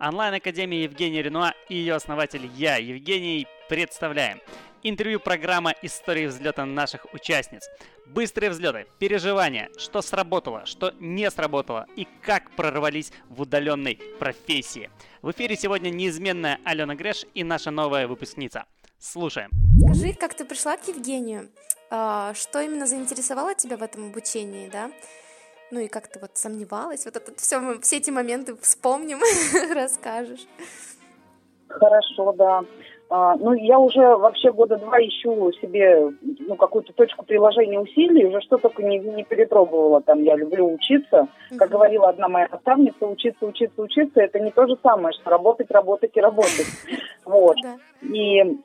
Онлайн-академия Евгения Ренуа и ее основатель я, Евгений, представляем. Интервью программа «Истории взлета наших участниц». Быстрые взлеты, переживания, что сработало, что не сработало и как прорвались в удаленной профессии. В эфире сегодня неизменная Алена Греш и наша новая выпускница. Слушаем. Скажи, как ты пришла к Евгению? А, что именно заинтересовало тебя в этом обучении, да? Ну и как ты вот сомневалась? Вот это все, мы все эти моменты вспомним, расскажешь. Хорошо, да. А, ну, я уже вообще года два ищу себе ну, какую-то точку приложения усилий, уже что только не, не перепробовала. Там я люблю учиться. Как говорила одна моя наставница, учиться, учиться, учиться, это не то же самое, что работать, работать и работать. Вот. И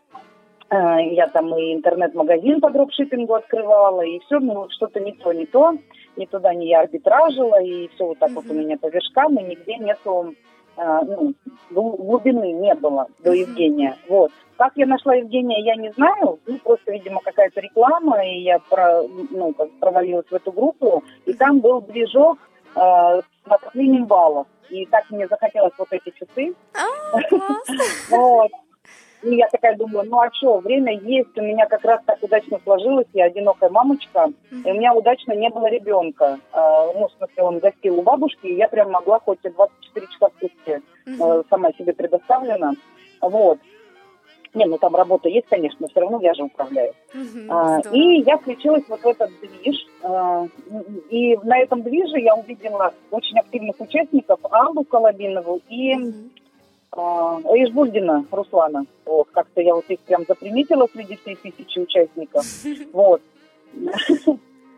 я там и интернет-магазин по дропшиппингу открывала, и все, ну, что-то не то, не то. Ни туда не я арбитражила, и все вот так вот у меня по вершкам, и нигде нету а, ну, глубины не было до Евгения. Вот. Как я нашла Евгения, я не знаю. Ну, просто, видимо, какая-то реклама, и я про, ну, как провалилась в эту группу. И там был движок э, с накоплением баллов. И так мне захотелось вот эти часы. А, вот. И я такая думаю, ну а что, время есть, у меня как раз так удачно сложилось, я одинокая мамочка, и у меня удачно не было ребенка. А, ну, в смысле, он гостил у бабушки, и я прям могла хоть и 24 часа в сутки э, сама себе предоставлена. Вот. Не, ну там работа есть, конечно, но все равно я же управляю. а, и я включилась вот в этот движ. А, и на этом движе я увидела очень активных участников Аллу Колобинову и а, Ишбульдина Руслана. Вот, как-то я вот их прям заприметила среди всей тысячи участников. Вот.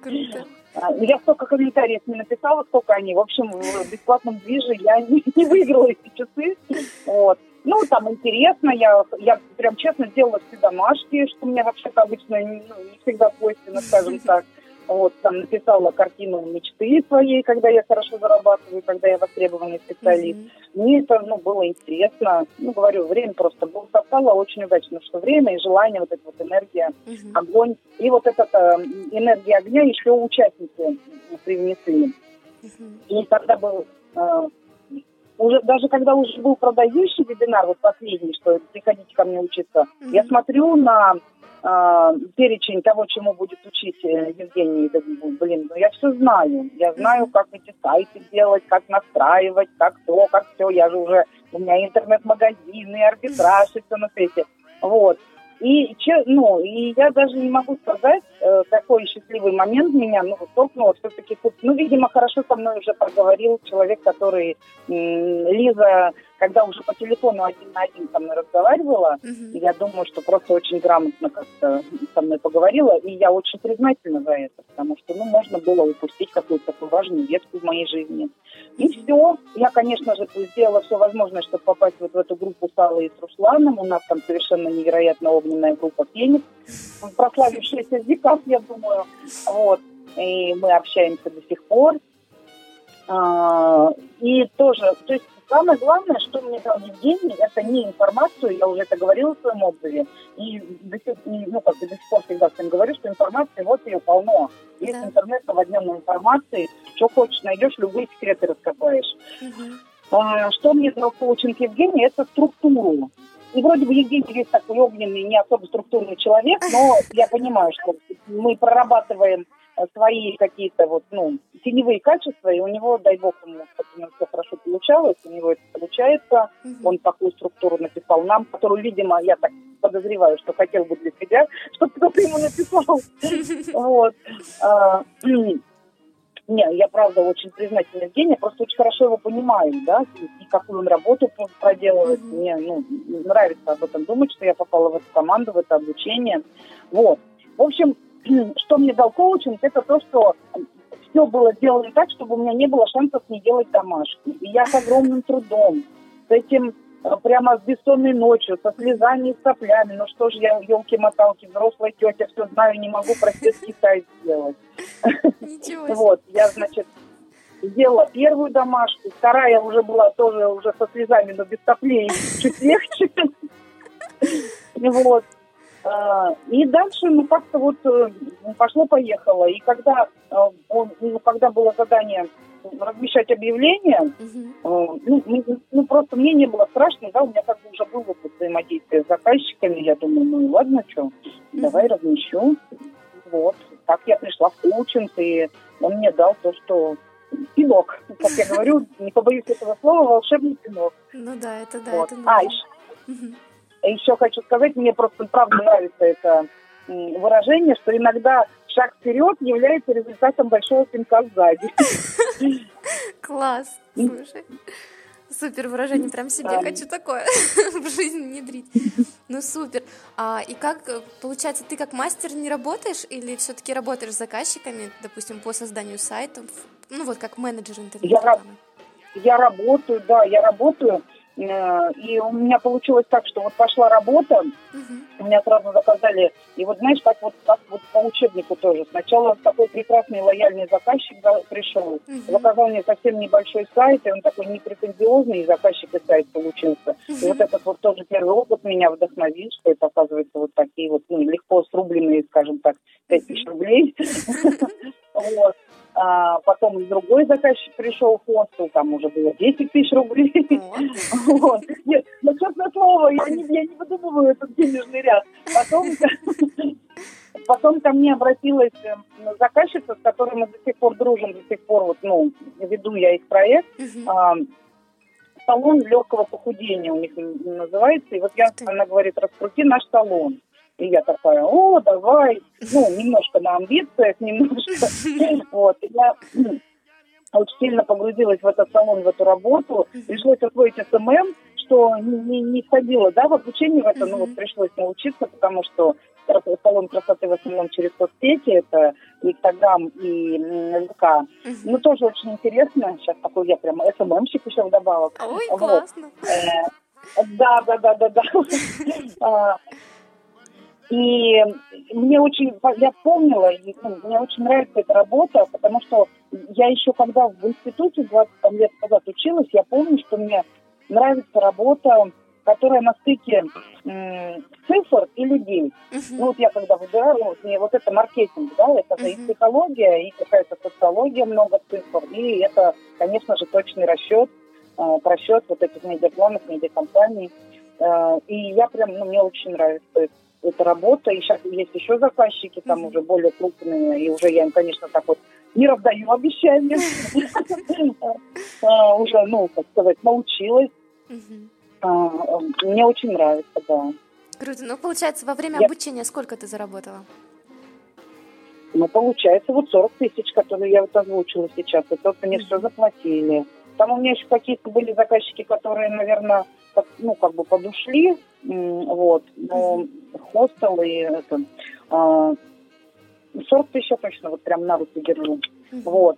Круто. А, ну, я столько комментариев не написала, сколько они. В общем, в бесплатном движе я не, не выиграла эти часы. Вот. Ну, там интересно, я, я прям честно сделала все домашки, что мне вообще-то обычно ну, не всегда свойственно, скажем так. Вот, там написала картину мечты своей, когда я хорошо зарабатываю, когда я востребованный специалист. Mm-hmm. Мне это ну, было интересно. Ну, говорю, время просто было совпало очень удачно, что время и желание, вот эта вот энергия, mm-hmm. огонь. И вот эта э, энергия огня еще участники привнесли. Mm-hmm. И тогда был э, уже даже когда уже был продающий вебинар, вот последний, что приходите ко мне учиться, mm-hmm. я смотрю на перечень того, чему будет учить э, Евгений, блин, ну я все знаю. Я знаю, как эти сайты делать, как настраивать, как то, как все. Я же уже, у меня интернет-магазины, арбитраж и все на свете. Вот. И, ну, и я даже не могу сказать, э, какой счастливый момент меня ну, столкнуло все-таки. Ну, видимо, хорошо со мной уже поговорил человек, который Лиза когда уже по телефону один на один со мной разговаривала, uh-huh. я думаю, что просто очень грамотно как-то со мной поговорила, и я очень признательна за это, потому что, ну, можно было упустить какую-то такую важную ветку в моей жизни. И все. Я, конечно же, сделала все возможное, чтобы попасть вот в эту группу с Аллой и с Русланом. У нас там совершенно невероятно огненная группа «Феникс», прославившаяся Зикас, я думаю. Вот. И мы общаемся до сих пор. А, и тоже, то есть Самое главное, что мне дал Евгений, это не информацию, я уже это говорила в своем отзыве, и, ну, как бы до сих пор всегда всем говорю, что информации вот ее полно. Есть да. интернет наводненной информации, что хочешь найдешь, любые секреты раскопаешь. Угу. А, что мне дал коучинг Евгений, это структуру. И вроде бы Евгений весь такой огненный, не особо структурный человек, но я понимаю, что мы прорабатываем свои какие-то вот, ну, теневые качества, и у него, дай бог, ему, у него все хорошо получалось, у него это получается. Mm-hmm. Он такую структуру написал нам, которую, видимо, я так подозреваю, что хотел бы для себя, чтобы кто-то ему написал. Вот. А, не, я правда очень признательна Евгения, просто очень хорошо его понимаю, да, и какую он работу проделывает. Mm-hmm. Мне ну, нравится об этом думать, что я попала в эту команду, в это обучение. Вот. В общем, что мне дал коучинг, это то, что все было сделано так, чтобы у меня не было шансов не делать домашку. И я с огромным трудом, с этим э, прямо с бессонной ночью, со слезами и соплями. Ну что же я, елки-моталки, взрослая тетя, все знаю, не могу простецкий сайт сделать. Вот, я, значит, сделала первую домашку, вторая уже была тоже уже со слезами, но без соплей, чуть легче. Вот. А, и дальше, ну, как-то вот э, пошло-поехало. И когда, э, он, ну, когда было задание размещать объявления. Угу. Ну, ну, просто мне не было страшно, да, у меня как бы уже был опыт взаимодействия с заказчиками. Я думаю, ну ладно, что, угу. давай размещу. Вот. Так я пришла в коучинг, и он мне дал то, что пинок, как я говорю, не побоюсь этого слова, волшебный пинок. Ну да, это да, вот. это А, еще, угу. Еще хочу сказать, мне просто правда нравится это выражение, что иногда шаг вперед является результатом большого пинка сзади. Класс, слушай. Супер выражение, прям себе да. хочу такое в жизнь внедрить. Ну супер. А, и как, получается, ты как мастер не работаешь или все-таки работаешь с заказчиками, допустим, по созданию сайтов, ну вот как менеджер интернета? Я, я работаю, да, я работаю Э, и у меня получилось так, что вот пошла работа, угу. меня сразу заказали, и вот знаешь, как вот, как вот по учебнику тоже. Сначала такой прекрасный лояльный заказчик пришел, угу. заказал мне совсем небольшой сайт, и он такой непретензиозный, и заказчик и сайт получился. Угу. И вот этот вот тоже первый опыт меня вдохновил, что это оказывается вот такие вот ну, легко срубленные, скажем так, 5 тысяч рублей. А потом другой заказчик пришел в хостел, там уже было 10 тысяч рублей. Вот. Нет, ну, честное слово, я не, я не выдумываю этот денежный ряд. Потом, потом ко мне обратилась э, заказчица, с которой мы до сих пор дружим, до сих пор вот, ну, веду я их проект. А, салон легкого похудения у них называется. И вот я, она говорит, раскрути наш салон. И я такая, о, давай, ну, немножко на амбициях, немножко. Вот, и я очень сильно погрузилась в этот салон, в эту работу. Пришлось освоить SMM, что не, не входило, да, в обучение в это, ну, вот пришлось научиться, потому что салон красоты в основном через соцсети, это Инстаграм и ВК. Ну, тоже очень интересно. Сейчас такой я прям SMM щик еще вдобавок. Ой, классно. Э, да, да, да, да, да. И мне очень, я помнила, ну, мне очень нравится эта работа, потому что я еще когда в институте 20 лет назад училась, я помню, что мне нравится работа, которая на стыке м, цифр и людей. Uh-huh. Ну вот я когда выбираю, вот, мне вот это маркетинг, да, это uh-huh. и психология, и какая-то социология, много цифр, и это, конечно же, точный расчет, э, просчет вот этих медиапланов, медиакомпаний. Э, и я прям, ну, мне очень нравится эта работа. И сейчас есть еще заказчики, там mm-hmm. уже более крупные, и уже я им, конечно, так вот не раздаю обещания. А, уже, ну, как сказать, научилась. А, мне очень нравится, да. Круто. Ну, получается, во время обучения сколько ты заработала? Ну, получается, вот 40 тысяч, которые я вот озвучила сейчас. Это вот мне все заплатили. Там у меня еще какие-то были заказчики, которые, наверное, ну, как бы подушли, вот, но хостел и это, 40 а, тысяч я точно вот прям на руки держу, вот.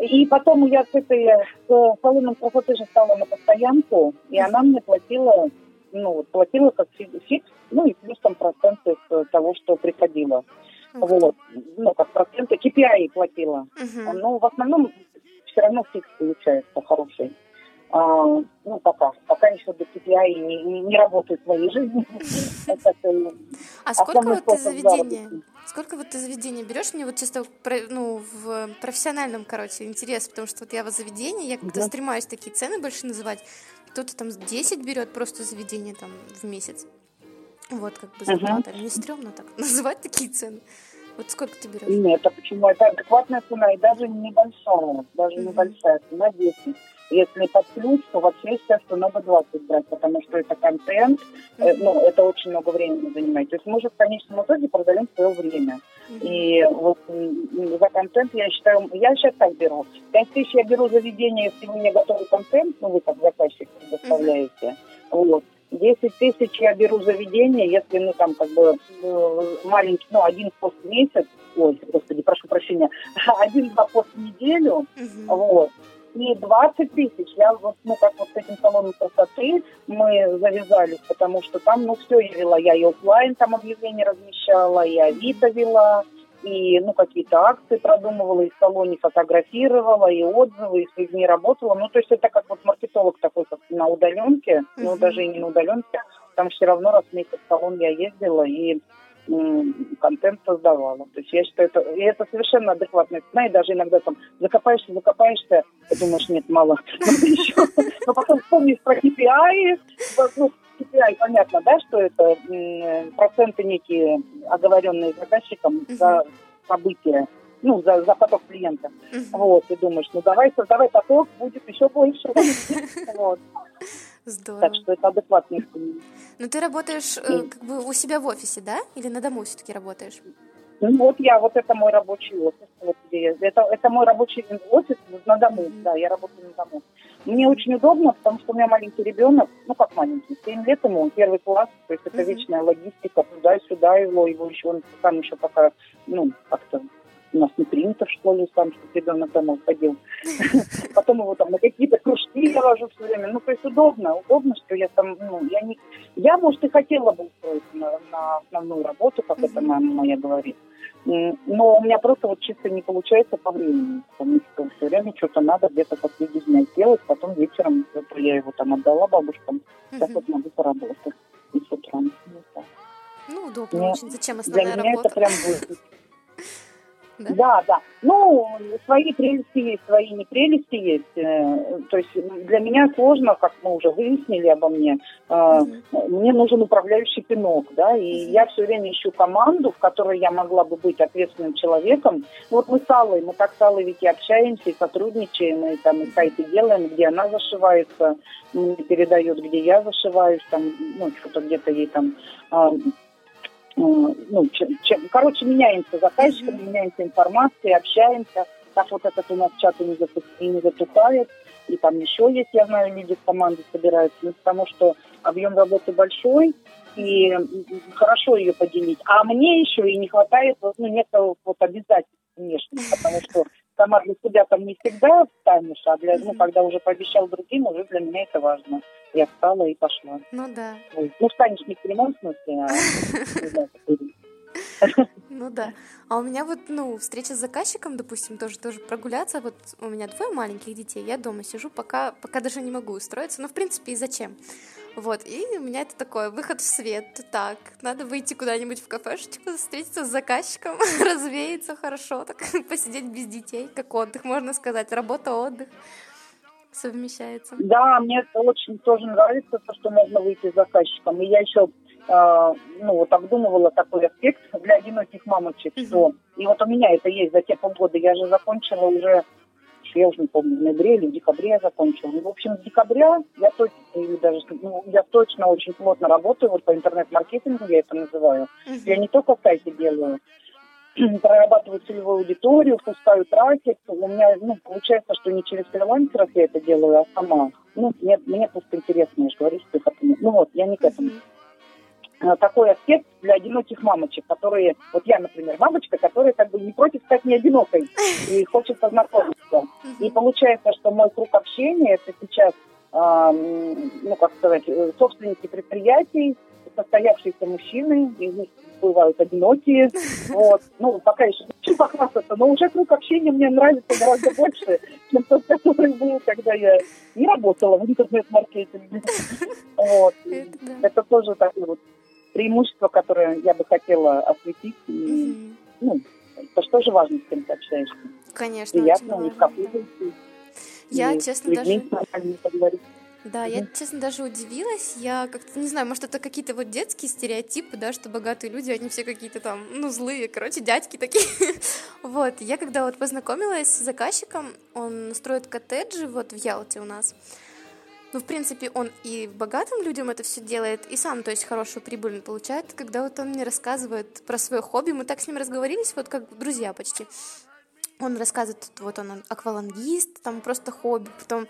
И потом я с этой с салоном красоты же стала на постоянку, и она мне платила, ну, платила как фикс, ну, и плюс там проценты того, что приходило. Вот, ну, как проценты, KPI платила. Uh-huh. Ну, в основном все равно фикс получается хороший. А, ну, пока. Пока еще до KPI не, не, не работает в моей жизни. А сколько вот ты заведения? Сколько вот ты заведения берешь? Мне вот чисто ну, в профессиональном, короче, интерес, потому что вот я в заведении, я когда стремаюсь такие цены больше называть, кто-то там 10 берет просто заведение там в месяц. Вот как бы зарплата. Мне стрёмно так называть такие цены. Вот сколько ты берешь? Нет, а почему? Это адекватная цена, и даже небольшая, даже небольшая цена 10. Если под плюс, то вообще, естественно, надо 20 брать, потому что это контент, mm-hmm. ну, это очень много времени занимает. То есть мы же в конечном итоге продаем свое время. И вот за контент я считаю, я сейчас так беру. 5 тысяч я беру заведение, если вы мне готовый контент, ну, вы как заказчик предоставляете. Вот. 10 тысяч я беру заведение, если, ну, там, как бы, э, маленький, ну, один пост в месяц, ой, господи, прошу прощения, один-два пост в неделю, uh-huh. вот, и 20 тысяч, я вот, ну, как вот с этим салоном красоты мы завязались, потому что там, ну, все я вела, я и офлайн там объявления размещала, и Авито вела, и ну, какие-то акции продумывала, и в салоне фотографировала, и отзывы, и с людьми работала. Ну, то есть это как вот маркетолог такой, как на удаленке, uh-huh. ну, даже и не на удаленке, там все равно раз в месяц в салон я ездила, и контент создавала. То есть я считаю, это, и это совершенно адекватная цена, и даже иногда там закопаешься, закопаешься, и думаешь, нет, мало, еще. Но потом вспомнишь про KPI, ну, KPI, понятно, да, что это проценты некие, оговоренные заказчиком за события, ну, за, за поток клиентов. Вот, и думаешь, ну, давай, создавай поток, будет еще больше. Вот. Здорово. Так что это адекватный Но ты работаешь э, как бы у себя в офисе, да? Или на дому все-таки работаешь? Ну вот я, вот это мой рабочий офис, вот где я. Это, это мой рабочий офис на дому, mm-hmm. да, я работаю на дому. Мне очень удобно, потому что у меня маленький ребенок, ну как маленький, 7 лет ему, он первый класс, то есть это mm-hmm. вечная логистика, туда-сюда его, его еще, он там еще пока, ну, как-то у нас не принято в школе сам, чтобы ребенок домой ходил. Потом его там на какие-то кружки я вожу все время. Ну, то есть удобно, удобно, что я там, ну, я не... Я, может, и хотела бы устроиться на, на основную работу, как это мама моя говорит. Но у меня просто вот чисто не получается по времени, потому что все время что-то надо где-то посреди дня сделать, потом вечером я его там отдала бабушкам, сейчас вот могу поработать и с утра. Ну, удобно очень. Зачем основная работа? Для меня это прям будет. Да? да, да. Ну, свои прелести есть, свои непрелести есть. Э, то есть для меня сложно, как мы уже выяснили обо мне, mm мне нужен управляющий пинок, да, и mm я все время ищу команду, в которой я могла бы быть ответственным человеком. Вот мы с Аллой, мы так с Аллой ведь и общаемся, и сотрудничаем, и там и сайты делаем, где она зашивается, передает, где я зашиваюсь, там, ну, что-то где-то ей там а, ну, чем, чем, короче, меняемся заказчиками, меняемся информацией, общаемся. Так вот этот у нас чат не, затух, не затухает. И там еще есть, я знаю, люди в команде собираются, ну, потому что объем работы большой, и хорошо ее поделить. А мне еще и не хватает вот, ну, некого вот обязательств внешних, потому что сама для себя там не всегда встанешь, а для, ну, когда уже пообещал другим, уже для меня это важно. Я встала и пошла. Ну да. Ну, встанешь не в прямом смысле, а ну да. А у меня вот, ну, встреча с заказчиком, допустим, тоже тоже прогуляться. Вот у меня двое маленьких детей, я дома сижу, пока, пока даже не могу устроиться. Ну, в принципе, и зачем? Вот, и у меня это такой выход в свет. Так, надо выйти куда-нибудь в кафешечку, встретиться с заказчиком, развеяться хорошо, так посидеть без детей, как отдых, можно сказать, работа-отдых совмещается. Да, мне это очень тоже нравится, то, что можно выйти с заказчиком. И я еще э, ну, вот обдумывала такой аспект для одиноких мамочек, mm-hmm. что и вот у меня это есть за те полгода. Я же закончила уже я уже не помню, в ноябре или в декабре я закончила. Ну, в общем, с декабря я точно, даже, ну, я точно очень плотно работаю вот по интернет-маркетингу, я это называю. Uh-huh. Я не только сайты делаю, прорабатываю целевую аудиторию, пускаю трафик. У меня, ну, получается, что не через фрилансеров я это делаю, а сама. Ну, мне, мне просто интересно, я же говорю, что это... Ну вот, я не к этому. Uh-huh такой аспект для одиноких мамочек, которые, вот я, например, мамочка, которая как бы не против стать не одинокой и хочет познакомиться. И получается, что мой круг общения это сейчас, э, ну, как сказать, э, собственники предприятий, состоявшиеся мужчины, из них бывают одинокие. Вот. Ну, пока еще хочу похвастаться, но уже круг общения мне нравится гораздо больше, чем тот, который был, когда я не работала в интернет-маркетинге. Вот. Это, да. это тоже такой вот преимущества, которые я бы хотела осветить. И, mm Ну, это что же важно, с кем ты общаешься. Конечно, Приятно, не в Я, и честно, даже... Да, я, честно, даже удивилась. Я как-то, не знаю, может, это какие-то вот детские стереотипы, да, что богатые люди, они все какие-то там, ну, злые, короче, дядьки такие. вот, я когда вот познакомилась с заказчиком, он строит коттеджи вот в Ялте у нас. Ну, в принципе, он и богатым людям это все делает, и сам, то есть, хорошую прибыль получает. Когда вот он мне рассказывает про свое хобби, мы так с ним разговорились, вот как друзья почти. Он рассказывает, вот он аквалангист, там просто хобби, потом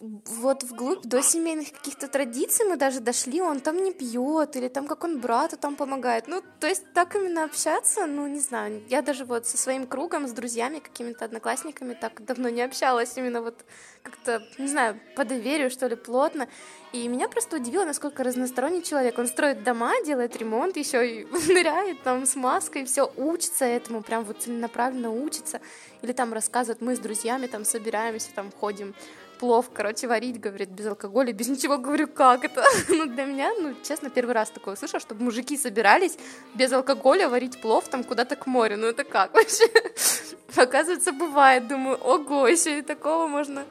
вот вглубь до семейных каких-то традиций мы даже дошли, он там не пьет, или там как он брату там помогает. Ну, то есть так именно общаться, ну, не знаю, я даже вот со своим кругом, с друзьями, какими-то одноклассниками так давно не общалась, именно вот как-то, не знаю, по доверию, что ли, плотно. И меня просто удивило, насколько разносторонний человек. Он строит дома, делает ремонт, еще и ныряет там с маской, все учится этому, прям вот целенаправленно учится. Или там рассказывает, мы с друзьями там собираемся, там ходим плов, короче, варить, говорит, без алкоголя, без ничего. Говорю, как это? ну, для меня, ну, честно, первый раз такое слышала, чтобы мужики собирались без алкоголя варить плов там куда-то к морю. Ну, это как вообще? Оказывается, бывает. Думаю, ого, еще и такого можно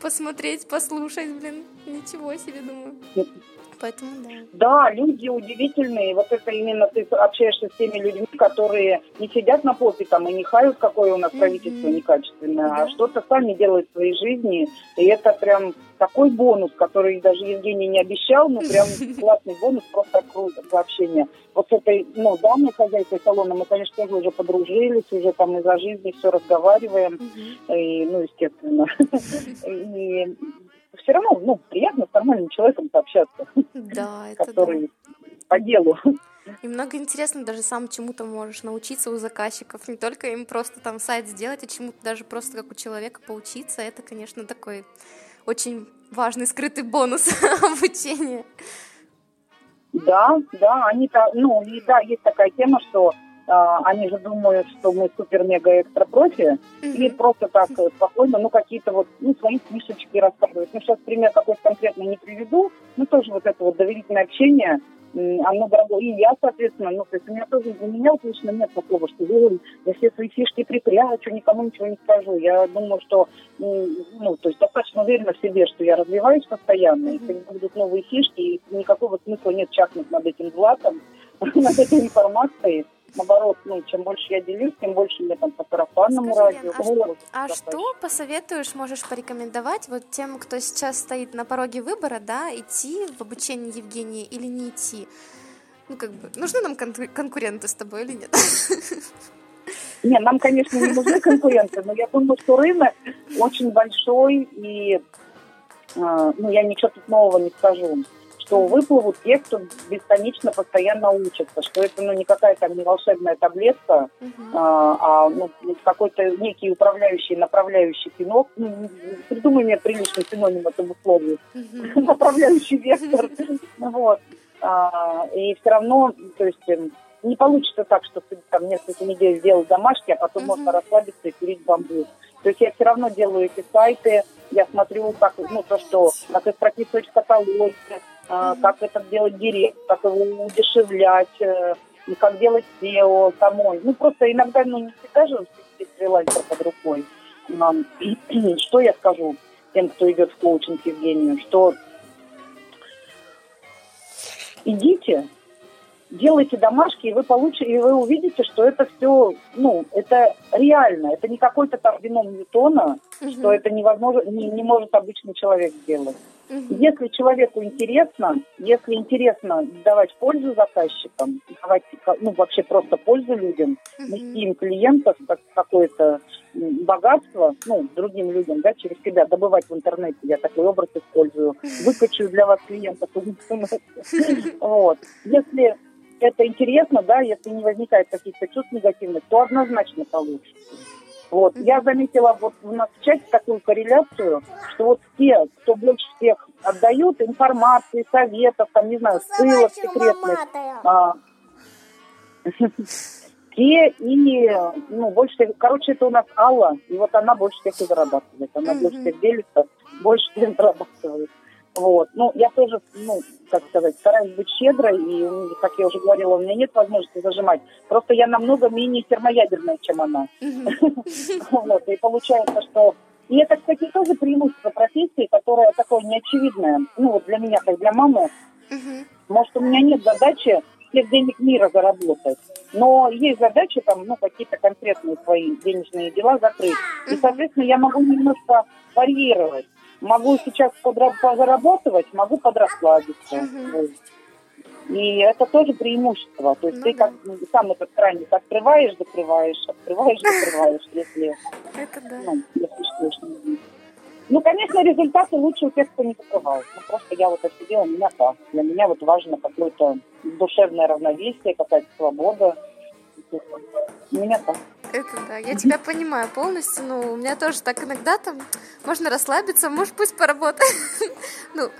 посмотреть, послушать, блин. Ничего себе, думаю. Поэтому да. Да, люди удивительные. Вот это именно ты общаешься с теми людьми, которые не сидят на попе там и не хают, какое у нас правительство mm-hmm. некачественное, mm-hmm. а что-то сами делают в своей жизни. И это прям такой бонус, который даже Евгений не обещал, но прям классный бонус, просто круто общение. Вот с этой, ну, дамой хозяйкой салона мы, конечно, тоже уже подружились, уже там из-за жизни все разговариваем, и, ну, естественно. И все равно, ну, приятно с нормальным человеком пообщаться. Да, это который да. по делу. И много интересно, даже сам чему-то можешь научиться у заказчиков, не только им просто там сайт сделать, а чему-то даже просто как у человека поучиться. Это, конечно, такой очень важный скрытый бонус обучения. Да, да, они-то, ну, и да, есть такая тема, что они же думают, что мы супер-мега-экстра-профи, mm-hmm. и просто так спокойно, ну, какие-то вот, ну, свои фишечки рассказывают. Ну, сейчас пример какой-то конкретно не приведу, ну, тоже вот это вот доверительное общение, оно дорогое. И я, соответственно, ну, то есть у меня тоже, у меня вот лично нет такого, что я все свои фишки припрячу, никому ничего не скажу. Я думаю, что, ну, то есть достаточно уверена в себе, что я развиваюсь постоянно, mm-hmm. если будут новые фишки, и никакого смысла нет чахнуть над этим златом, над этой информацией наоборот, ну, чем больше я делюсь, тем больше мне там по сарафанному Скажи, радио. а, что, а что посоветуешь, можешь порекомендовать вот тем, кто сейчас стоит на пороге выбора, да, идти в обучение Евгении или не идти? Ну, как бы, нужны нам кон- конкуренты с тобой или нет? Не, нам, конечно, не нужны конкуренты, но я думаю, что рынок очень большой, и, э, ну, я ничего тут нового не скажу что выплывут те, кто бесконечно постоянно учится, что это ну, не какая-то не волшебная таблетка, uh-huh. а, а ну, какой-то некий управляющий, направляющий пинок. Ну, придумай мне приличный синоним этому слову. Uh-huh. направляющий вектор. вот. а, и все равно, то есть эм, не получится так, что ты там несколько недель сделал домашки, а потом uh-huh. можно расслабиться и курить бамбук. То есть я все равно делаю эти сайты, я смотрю, как, ну, то, что, как их прописывать в каталоге, как это делать директ, как его удешевлять, э, как делать SEO самой. Ну, просто иногда, ну, не всегда же фрилансер под рукой. Что я скажу тем, кто идет в коучинг Евгению, что идите, делайте домашки, и вы получите, и вы увидите, что это все, ну, это реально, это не какой-то там вином Ньютона, угу. что это невозможно, не, не может обычный человек сделать. Угу. Если человеку интересно, если интересно давать пользу заказчикам, давать, ну, вообще просто пользу людям, угу. нести им клиентов, как какое-то богатство, ну, другим людям, да, через себя добывать в интернете, я такой образ использую, выкачу для вас клиентов. Вот. Если это интересно, да, если не возникает каких-то чувств негативных, то однозначно получится. Вот. Я заметила вот у нас в чате такую корреляцию, что вот те, кто больше всех отдают информации, советов, там, не знаю, ссылок секретных, а, те и, ну, больше всех, короче, это у нас Алла, и вот она больше всех и зарабатывает, она больше всех делится, больше всех зарабатывает. Вот. Ну, я тоже, ну, как сказать, стараюсь быть щедрой, и, как я уже говорила, у меня нет возможности зажимать. Просто я намного менее термоядерная, чем она. Вот, и получается, что... И это, кстати, тоже преимущество профессии, которая такое неочевидное. Ну, вот для меня, как для мамы. Может, у меня нет задачи всех денег мира заработать. Но есть задача там, ну, какие-то конкретные свои денежные дела закрыть. И, соответственно, я могу немножко варьировать. Могу сейчас подработать, могу подрасслабиться. Угу. И это тоже преимущество. То есть ну, ты как сам этот краник открываешь, закрываешь, открываешь, закрываешь, если, это да. ну, если что Ну, конечно, результаты лучше у тех, кто не закрывает. Ну, просто я вот офигела, у меня так. Для меня вот важно какое-то душевное равновесие, какая-то свобода. У меня так. Это да, я тебя понимаю полностью, но у меня тоже так иногда там можно расслабиться, может пусть поработать. Ну,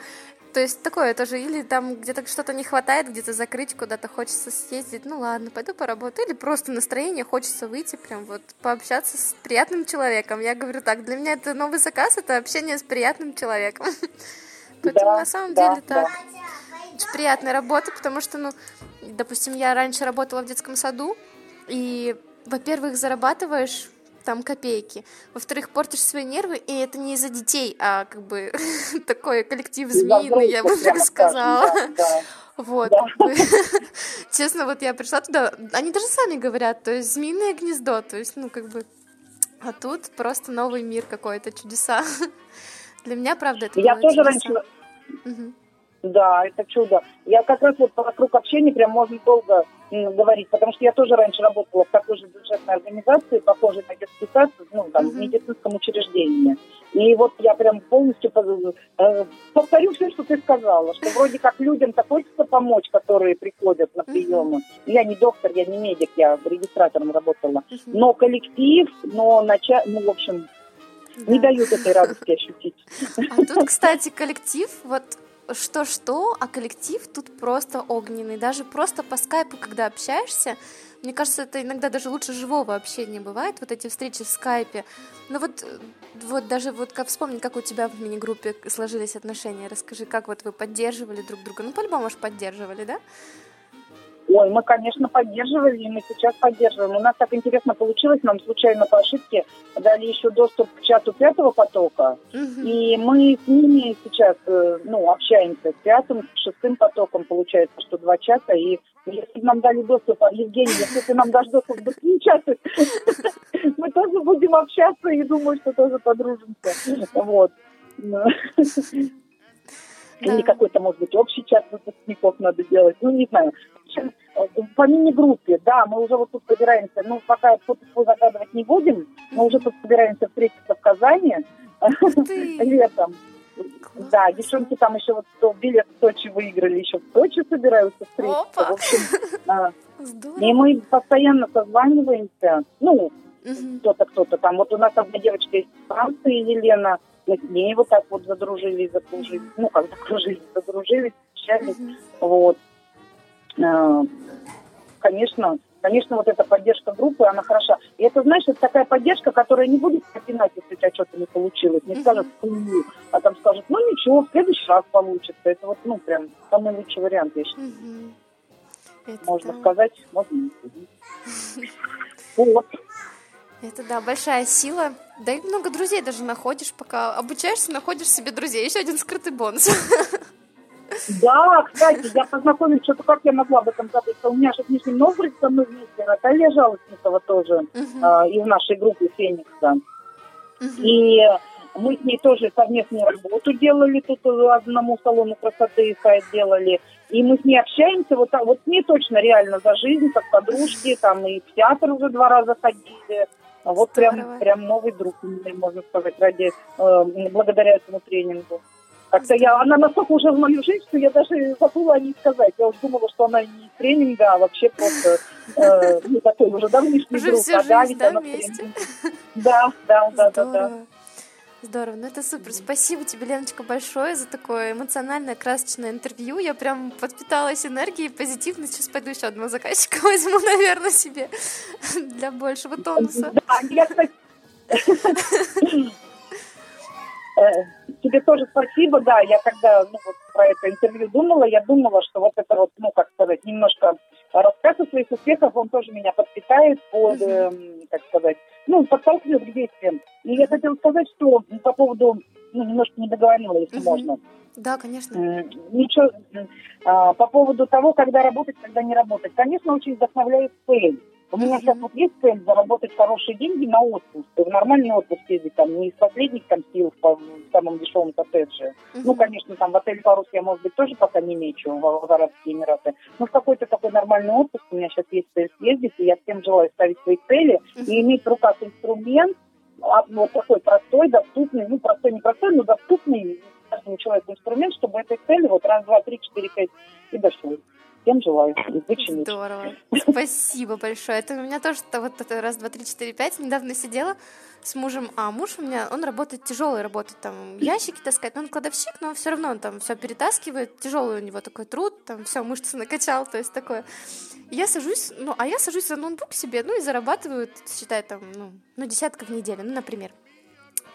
То есть такое тоже, или там где-то что-то не хватает, где-то закрыть, куда-то хочется съездить, ну ладно, пойду поработаю, или просто настроение хочется выйти, прям вот пообщаться с приятным человеком. Я говорю так, для меня это новый заказ, это общение с приятным человеком. Поэтому да, на самом да, деле так. Очень приятная работа, потому что, ну, допустим, я раньше работала в детском саду, и, во-первых, зарабатываешь там копейки. Во-вторых, портишь свои нервы, и это не из-за детей, а как бы такой коллектив змеиный, я бы так сказала. Вот, честно, вот я пришла туда, они даже сами говорят, то есть змеиное гнездо, то есть, ну, как бы, а тут просто новый мир какой-то, чудеса. Для меня, правда, это Я тоже раньше... Да, это чудо. Я как раз вот вокруг общения прям можно долго говорить, потому что я тоже раньше работала в такой же бюджетной организации, похожей на детский сад, ну, там, uh-huh. в медицинском учреждении. И вот я прям полностью э, повторю все, что ты сказала, что вроде как людям-то хочется помочь, которые приходят на приемы. Uh-huh. Я не доктор, я не медик, я регистратором работала. Uh-huh. Но коллектив, но начать, ну, в общем, да. не дают этой радости ощутить. А тут, кстати, коллектив, вот что-что, а коллектив тут просто огненный. Даже просто по скайпу, когда общаешься, мне кажется, это иногда даже лучше живого общения бывает, вот эти встречи в скайпе. Но вот, вот даже вот как вспомнить, как у тебя в мини-группе сложились отношения. Расскажи, как вот вы поддерживали друг друга. Ну, по-любому, может, поддерживали, да? Ой, мы, конечно, поддерживали, и мы сейчас поддерживаем. У нас так интересно получилось, нам случайно по ошибке дали еще доступ к чату пятого потока, угу. и мы с ними сейчас, э, ну, общаемся с пятым, с шестым потоком, получается, что два чата, и если нам дали доступ, а, Евгений, если ты нам дашь доступ к другим чатам, мы тоже будем общаться и думаю, что тоже подружимся. Вот. Или какой-то, может быть, общий чат выпускников надо делать. Ну, не знаю. По мини-группе, да, мы уже вот тут собираемся. Ну, пока фото загадывать не будем. Мы уже тут собираемся встретиться в Казани летом. Да, девчонки там еще вот кто билет в Сочи выиграли, еще в Сочи собираются встретиться. Опа. В общем, а, и мы постоянно созваниваемся. Ну, кто-то, кто-то там. Вот у нас одна девочка из Франции, Елена, мы с ней вот так вот задружились, закружились, ну, как закружились, задружились, общались, вот. Э, конечно, конечно, вот эта поддержка группы, она хороша. И это, знаешь, это такая поддержка, которая не будет напинать, если у тебя что-то не получилось. Не скажет, фу, а там скажет, ну ничего, в следующий раз получится. Это вот, ну, прям самый лучший вариант, я считаю. Угу. Можно да. сказать, можно Вот. Это да, большая сила. Да и много друзей даже находишь, пока обучаешься, находишь себе друзей. Еще один скрытый бонус. Да, кстати, я познакомилась, что-то как я могла об этом забыть. У меня же в Нижнем Новгороде со мной вместе Наталья Жалостникова тоже uh-huh. э, из нашей группы Феникса. Uh-huh. И мы с ней тоже совместную работу делали, тут одному салону красоты сайт делали. И мы с ней общаемся, вот, вот с ней точно реально за жизнь, как подружки, там и в театр уже два раза ходили. А вот прям, прям новый друг, можно сказать, ради, э, благодаря этому тренингу. Как-то я, она настолько уже в мою жизнь, что я даже забыла о ней сказать. Я уже думала, что она не тренинга, а вообще просто э, не такой уже давнишний уже друг. Всю а жизнь, да, она вместе? Да, да, да, да, да. Здорово, ну это супер. Спасибо тебе, Леночка, большое за такое эмоциональное, красочное интервью. Я прям подпиталась энергией, позитивно. Сейчас пойду еще одного заказчика возьму, наверное, себе для большего тонуса. Э, тебе тоже спасибо, да, я когда ну, вот, про это интервью думала, я думала, что вот это вот, ну, как сказать, немножко рассказ о своих успехах, он тоже меня подпитает под, э, как сказать, ну, подтолкнет к действиям. И я хотела сказать, что по поводу, ну, немножко не договорила, если uh-huh. можно. Да, конечно. Ничего, а, по поводу того, когда работать, когда не работать. Конечно, очень вдохновляет цель. У меня сейчас вот есть цель заработать хорошие деньги на отпуск, в нормальный отпуск ездить, там, не из последних там сил в, в самом дешевом коттедже. Uh-huh. Ну, конечно, там в отель Парус я, может быть, тоже пока не мечу в, Арабские Эмираты. Но в какой-то такой нормальный отпуск у меня сейчас есть цель съездить, и я всем желаю ставить свои цели uh-huh. и иметь в руках инструмент, вот такой простой, доступный, ну, простой, не простой, но доступный каждому человеку инструмент, чтобы этой цели вот раз, два, три, четыре, пять и дошел. Всем желаю вычинить. Здорово. Спасибо большое. Это у меня тоже вот это раз, два, три, четыре, пять. Недавно сидела с мужем, а муж у меня, он работает тяжелый, работает там ящики таскать, но он кладовщик, но все равно он там все перетаскивает, тяжелый у него такой труд, там все мышцы накачал, то есть такое. я сажусь, ну, а я сажусь за ноутбук себе, ну, и зарабатываю, считай, там, ну, ну, десятков в неделю, ну, например.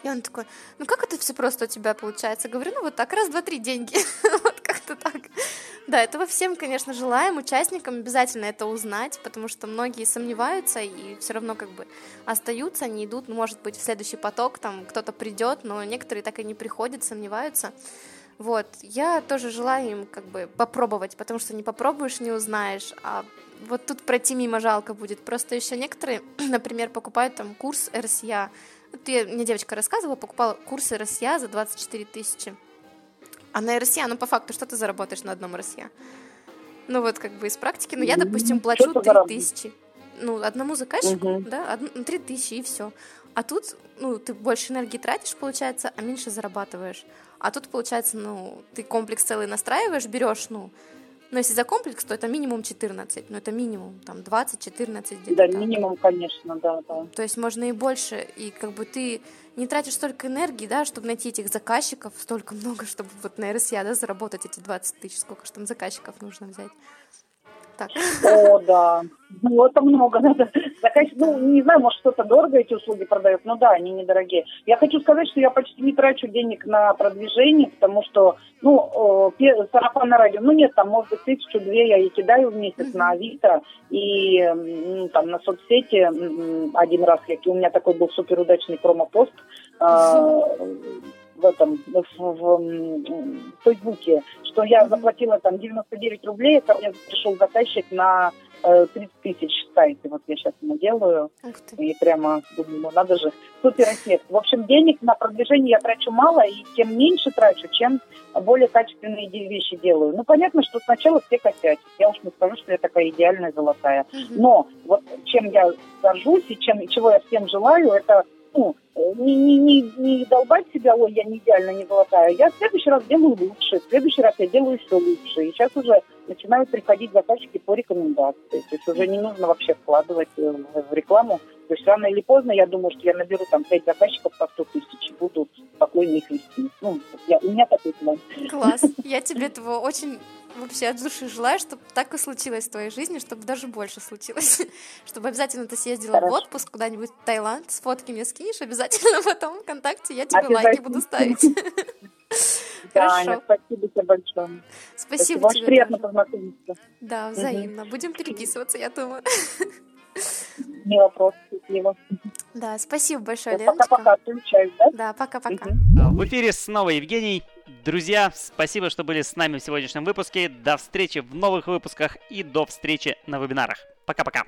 И он такой, ну как это все просто у тебя получается? Говорю, ну вот так, раз, два, три, деньги. как-то так. Да, этого всем, конечно, желаем, участникам обязательно это узнать, потому что многие сомневаются и все равно как бы остаются, не идут, ну, может быть, в следующий поток там кто-то придет, но некоторые так и не приходят, сомневаются. Вот, я тоже желаю им как бы попробовать, потому что не попробуешь, не узнаешь, а вот тут пройти мимо жалко будет. Просто еще некоторые, например, покупают там курс РСЯ, вот я, мне девочка рассказывала, покупала курсы РСЯ за 24 тысячи. А на РСЯ, ну по факту, что ты заработаешь на одном РСЯ? Ну вот как бы из практики. Ну я, допустим, плачу 3 тысячи. Ну, одному заказчику, угу. да, 3 тысячи и все. А тут, ну, ты больше энергии тратишь, получается, а меньше зарабатываешь. А тут, получается, ну, ты комплекс целый настраиваешь, берешь, ну, но если за комплекс, то это минимум 14, ну это минимум, там 20-14 где-то. Да, так. минимум, конечно, да, да. То есть можно и больше, и как бы ты не тратишь столько энергии, да, чтобы найти этих заказчиков, столько много, чтобы вот на РСЯ, да, заработать эти 20 тысяч, сколько же там заказчиков нужно взять так. О, да. Ну, это много надо. Заказ... Ну, не знаю, может, кто-то дорого эти услуги продает, но да, они недорогие. Я хочу сказать, что я почти не трачу денег на продвижение, потому что, ну, сарафан радио, ну, нет, там, может быть, тысячу-две я и кидаю в месяц на Авито, и ну, там на соцсети один раз, у меня такой был суперудачный промопост, а, в этом в, в, в Фейсбуке, что я заплатила там 99 рублей, ко мне пришел заказчик на э, 30 тысяч сайте. Вот я сейчас ему делаю. И прямо думаю, ну надо же, супер эффект. В общем, денег на продвижение я трачу мало, и тем меньше трачу, чем более качественные вещи делаю. Ну, понятно, что сначала все хотят. Я уж не скажу, что я такая идеальная золотая. Но вот чем я горжусь и чем, чего я всем желаю, это ну, не, не, не, не долбать себя, ой, я не идеально, не золотая. Я в следующий раз делаю лучше, в следующий раз я делаю еще лучше. И сейчас уже начинают приходить заказчики по рекомендации. То есть уже не нужно вообще вкладывать э, в рекламу. То есть рано или поздно, я думаю, что я наберу там 5 заказчиков по 100 тысяч и буду спокойно их вести. Ну, я, у меня такой план. Класс. Я тебе этого очень вообще от души желаю, чтобы так и случилось в твоей жизни, чтобы даже больше случилось. чтобы обязательно ты съездила Хорошо. в отпуск куда-нибудь в Таиланд, с фотки мне скинешь, обязательно потом ВКонтакте я тебе лайки буду ставить. Хорошо. спасибо тебе большое. Спасибо, тебе. Приятно познакомиться. Да, взаимно. Будем переписываться, я думаю. Не вопрос, счастливо. Да, спасибо большое, Леночка. Пока-пока, отключаюсь, да? Да, пока-пока. В эфире снова Евгений. Друзья, спасибо, что были с нами в сегодняшнем выпуске. До встречи в новых выпусках и до встречи на вебинарах. Пока-пока.